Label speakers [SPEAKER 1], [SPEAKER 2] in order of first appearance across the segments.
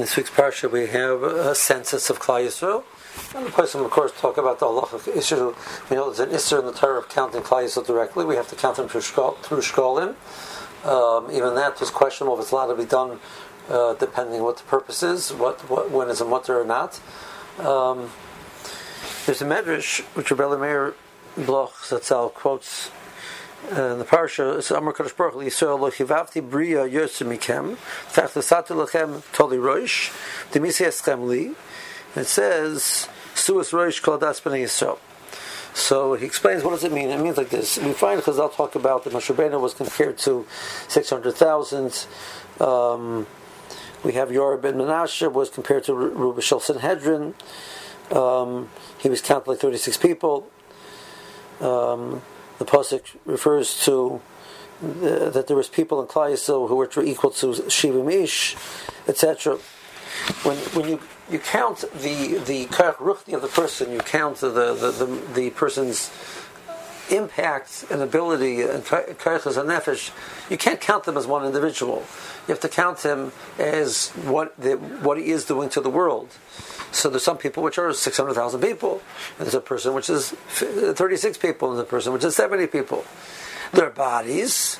[SPEAKER 1] In this week's parsha, we have a census of Klal Yisrael. And the person, of course, talk about the halacha issue. We know there's an issue in the Torah of counting Klal Yisrael directly. We have to count them through, shkol, through shkolim. Um, even that is questionable if it's allowed to be done uh, depending on what the purpose is, what, what when is a mutter or not. Um, there's a medrash which Rebbe Meir Bloch Zatzal quotes the parsha, it's Amar Kadosh Baruch Hu Yisrael lo chivavti bria yosem mikem tach lesatu lechem toli roish demisi eschem li. It says suas roish kol das b'nei Yisrael. So he explains what does it mean? It means like this. We find I'll talk about that Moshe Rabbeinu was compared to 600,000 um, we have Yorah ben Menashe was compared to Ruba Shel Sanhedrin um, he was counted like 36 people. Um, the pasuk refers to uh, that there was people in Klal Yisrael who were equal to Shivim Ish, etc. When when you you count the the ruchni of the person, you count the the, the, the person's impact and ability and kaichas and nefesh, you can't count them as one individual. You have to count him as what the, what he is doing to the world. So there's some people which are 600,000 people, and there's a person which is 36 people, and there's a person which is 70 people. Their bodies,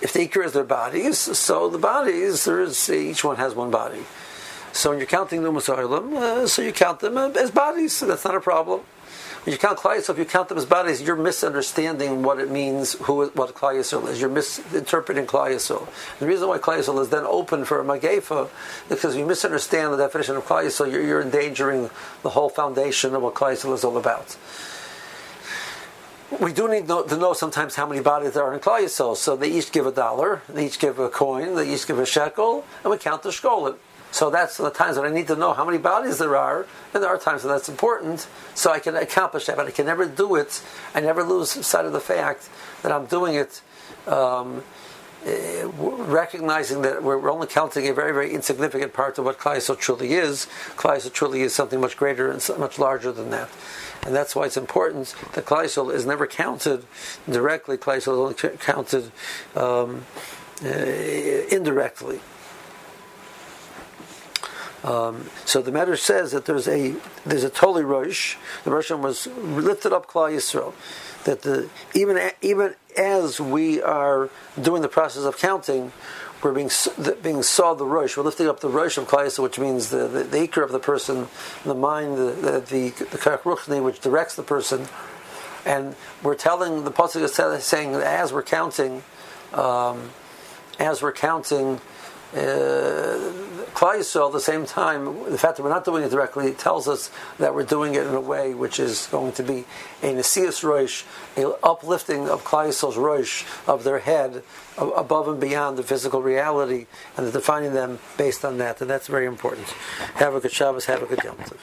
[SPEAKER 1] if the ikr is their bodies, so the bodies, there is, each one has one body. So when you're counting the Musailim, uh, so you count them as bodies, so that's not a problem. When you count Klal Yisrael, if you count them as bodies, you're misunderstanding what it means, who what Klal Yisrael is. You're misinterpreting Klal Yisrael. The reason why Klal Yisrael is then open for a Magefa is because you misunderstand the definition of Klal Yisrael, you're, you're endangering the whole foundation of what Klal Yisrael is all about we do need to know sometimes how many bodies there are in Klal Yisrael. So they each give a dollar, they each give a coin, they each give a shekel, and we count the shkolim. So that's the times when I need to know how many bodies there are, and there are times when that's important, so I can accomplish that. But I can never do it. I never lose sight of the fact that I'm doing it, um, eh, recognizing that we're only counting a very, very insignificant part of what Klal truly is. Klal truly is something much greater and much larger than that. And that's why it's important that Klal is never counted directly. Klal is only counted um, uh, indirectly. Um, so the matter says that there's a there's a Toli Rosh. The Rosh was lifted up Klal Yisrael. That the even even as we are doing the process of counting, we're being being saw the Rosh. We're lifting up the Rosh of Klal Yisrael, which means the the, the of the person, the mind, the the the, the which directs the person. And we're telling the pasuk is saying that as we're counting, um, as we're counting. Uh, Klal Yisrael, at the same time, the fact that we're not doing it directly tells us that we're doing it in a way which is going to be a Nesias Rosh, a uplifting of Klal Yisrael's Rosh, of their head, above and beyond the physical reality, and defining them based on that. And that's very important. Have a good Shabbos, have a good Yom Tov.